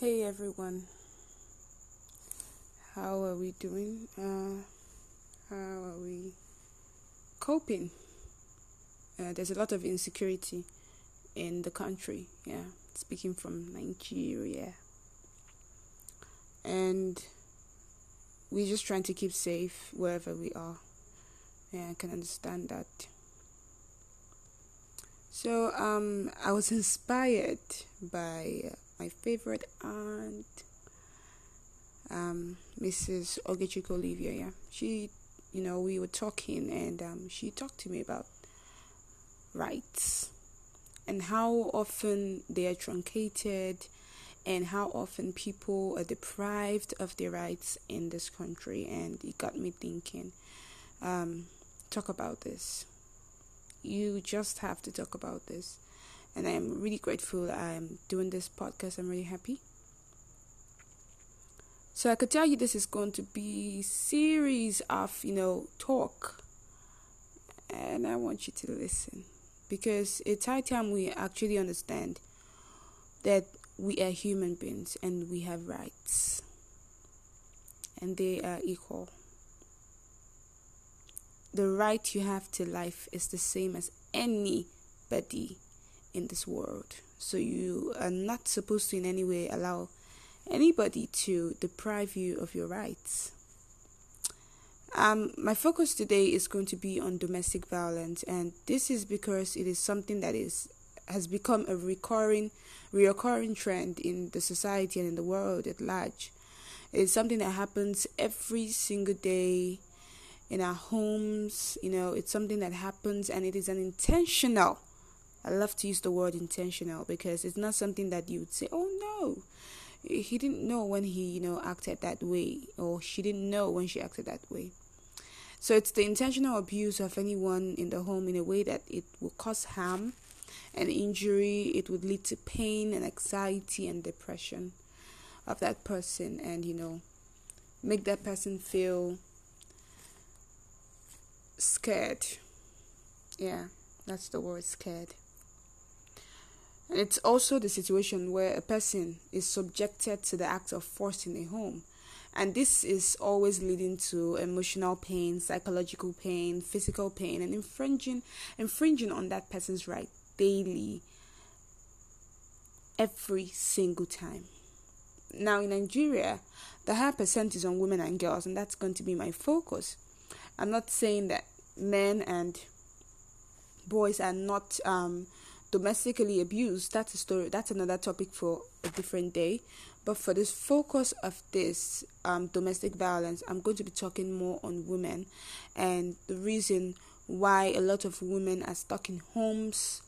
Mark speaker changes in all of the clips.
Speaker 1: Hey everyone, how are we doing? Uh, how are we coping? Uh, there's a lot of insecurity in the country, yeah, speaking from Nigeria. And we're just trying to keep safe wherever we are. Yeah, I can understand that. So, um, I was inspired by my favorite aunt, um, Mrs. Ogechiko Olivia. Yeah, she, you know, we were talking, and um, she talked to me about rights and how often they are truncated and how often people are deprived of their rights in this country and it got me thinking um, talk about this you just have to talk about this and I'm really grateful I'm doing this podcast. I'm really happy. So I could tell you this is going to be series of, you know, talk. And I want you to listen because it's high time we actually understand that we are human beings and we have rights. And they are equal. The right you have to life is the same as anybody in this world. So you are not supposed to in any way allow anybody to deprive you of your rights. Um, my focus today is going to be on domestic violence, and this is because it is something that is has become a recurring, reoccurring trend in the society and in the world at large. It's something that happens every single day in our homes. You know, it's something that happens, and it is an intentional I love to use the word intentional because it's not something that you would say, oh no, he didn't know when he, you know, acted that way, or she didn't know when she acted that way. So it's the intentional abuse of anyone in the home in a way that it will cause harm and injury, it would lead to pain and anxiety and depression of that person, and you know, make that person feel scared. Yeah, that's the word scared. It's also the situation where a person is subjected to the act of force in a home. And this is always leading to emotional pain, psychological pain, physical pain, and infringing infringing on that person's right daily, every single time. Now in Nigeria, the high percent is on women and girls, and that's going to be my focus. I'm not saying that men and boys are not um, domestically abused that's a story that's another topic for a different day. But for this focus of this um, domestic violence i'm going to be talking more on women and the reason why a lot of women are stuck in homes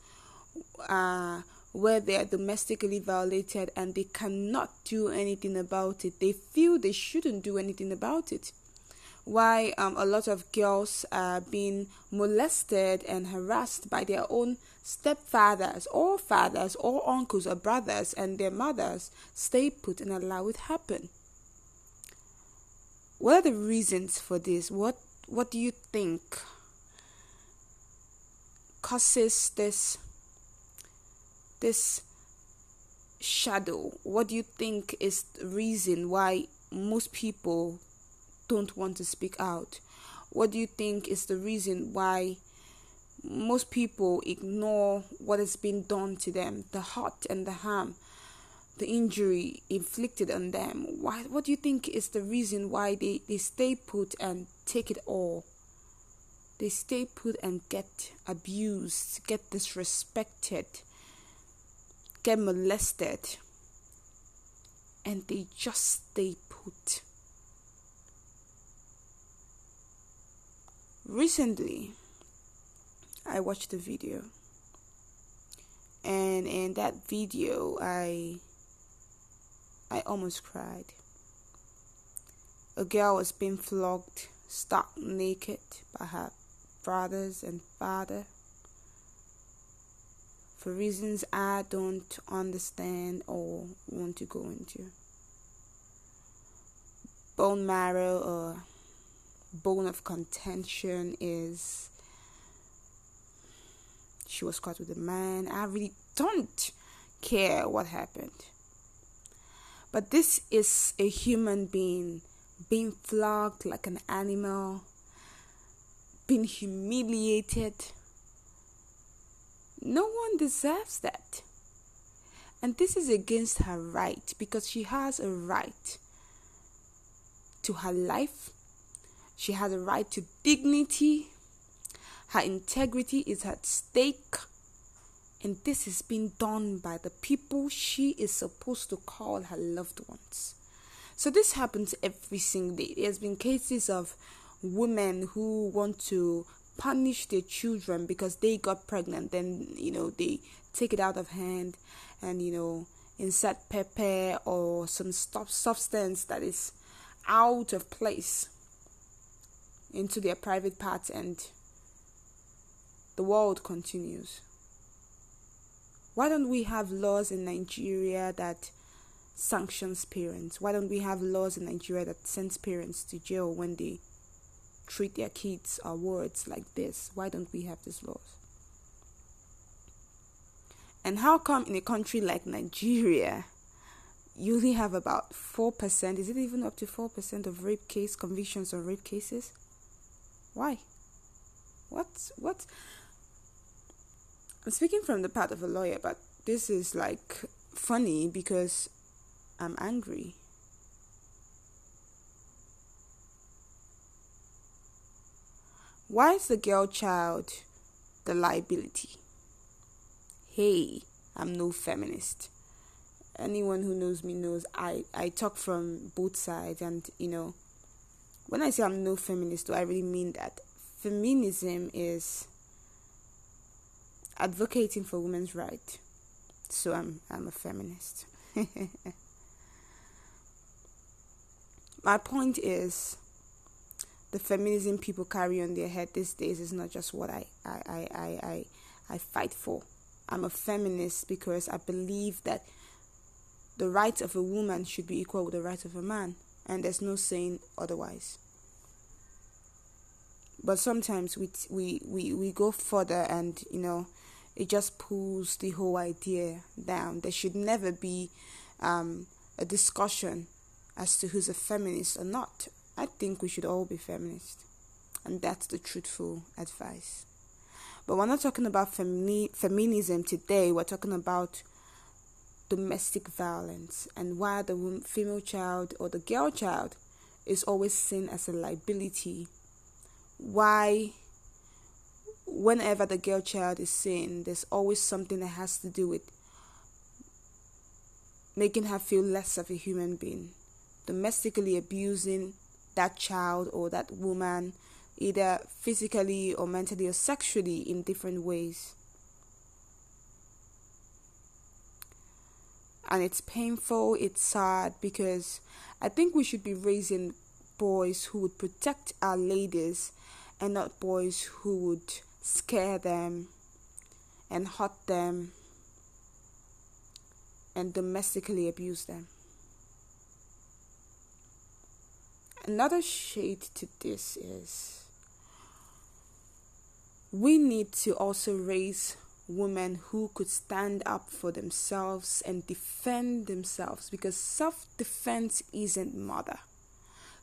Speaker 1: uh, where they are domestically violated and they cannot do anything about it. They feel they shouldn't do anything about it why um, a lot of girls are being molested and harassed by their own stepfathers or fathers or uncles or brothers and their mothers stay put and allow it happen. What are the reasons for this? What what do you think causes this this shadow? What do you think is the reason why most people don't want to speak out? What do you think is the reason why most people ignore what has been done to them, the hurt and the harm, the injury inflicted on them? Why, what do you think is the reason why they, they stay put and take it all? They stay put and get abused, get disrespected, get molested, and they just stay put. Recently I watched a video and in that video I I almost cried. A girl was being flogged stark naked by her brothers and father for reasons I don't understand or want to go into. Bone marrow or bone of contention is she was caught with a man. I really don't care what happened. But this is a human being being flogged like an animal, being humiliated. No one deserves that. And this is against her right because she has a right to her life, she has a right to dignity, her integrity is at stake. And this is being done by the people she is supposed to call her loved ones. So this happens every single day. There's been cases of women who want to punish their children because they got pregnant. Then, you know, they take it out of hand and, you know, insert pepper or some stop substance that is out of place into their private parts and the world continues. Why don't we have laws in Nigeria that sanctions parents? Why don't we have laws in Nigeria that sends parents to jail when they treat their kids or words like this? Why don't we have these laws? And how come in a country like Nigeria, you only have about 4%, is it even up to 4% of rape case convictions or rape cases? Why? What? What? I'm speaking from the part of a lawyer, but this is like funny because I'm angry. Why is the girl child the liability? Hey, I'm no feminist. Anyone who knows me knows I, I talk from both sides, and you know, when I say I'm no feminist, do I really mean that? Feminism is advocating for women's rights. So I'm I'm a feminist. My point is the feminism people carry on their head these days is not just what I, I, I, I, I, I fight for. I'm a feminist because I believe that the rights of a woman should be equal with the rights of a man, and there's no saying otherwise. But sometimes we we we, we go further, and you know, it just pulls the whole idea down. There should never be um, a discussion as to who's a feminist or not. I think we should all be feminist, and that's the truthful advice. But we're not talking about femi- feminism today. We're talking about domestic violence and why the female child or the girl child is always seen as a liability. Why, whenever the girl child is seen, there's always something that has to do with making her feel less of a human being, domestically abusing that child or that woman either physically or mentally or sexually in different ways. And it's painful, it's sad because I think we should be raising boys who would protect our ladies and not boys who would scare them and hurt them and domestically abuse them. Another shade to this is we need to also raise women who could stand up for themselves and defend themselves because self defense isn't murder.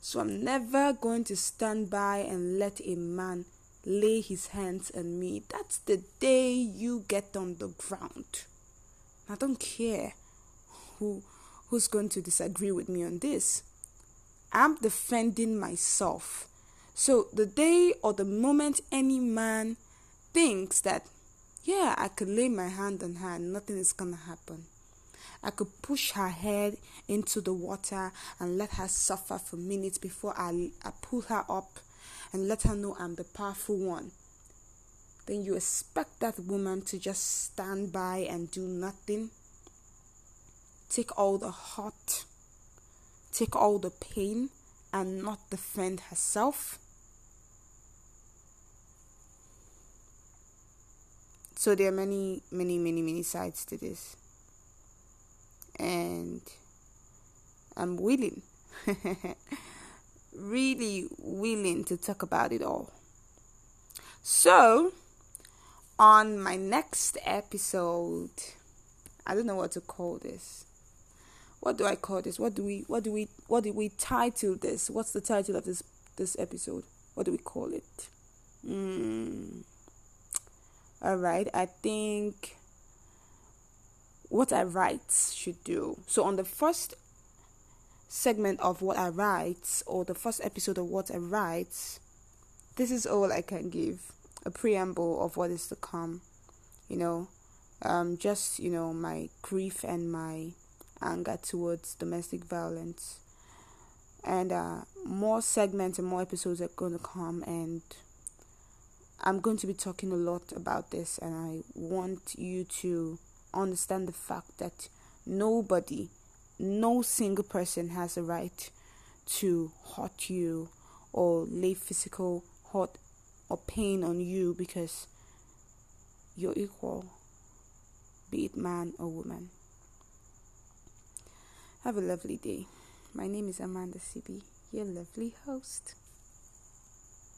Speaker 1: So I'm never going to stand by and let a man lay his hands on me. That's the day you get on the ground. I don't care who who's going to disagree with me on this. I'm defending myself so the day or the moment any man thinks that, yeah, I could lay my hand on her and nothing is gonna happen. I could push her head into the water and let her suffer for minutes before I, I pull her up and let her know I'm the powerful one. Then you expect that woman to just stand by and do nothing. Take all the hurt, take all the pain, and not defend herself. So there are many, many, many, many sides to this. And I'm willing, really willing to talk about it all. So, on my next episode, I don't know what to call this. what do I call this? What do we what do we what do we title this? What's the title of this this episode? What do we call it? Mm. All right, I think what I write should do. So on the first segment of what I write or the first episode of what I write, this is all I can give. A preamble of what is to come. You know, um, just you know my grief and my anger towards domestic violence and uh, more segments and more episodes are going to come and i'm going to be talking a lot about this and i want you to understand the fact that nobody no single person has a right to hurt you or lay physical hurt or pain on you because you're equal be it man or woman have a lovely day. My name is Amanda Sibi, your lovely host.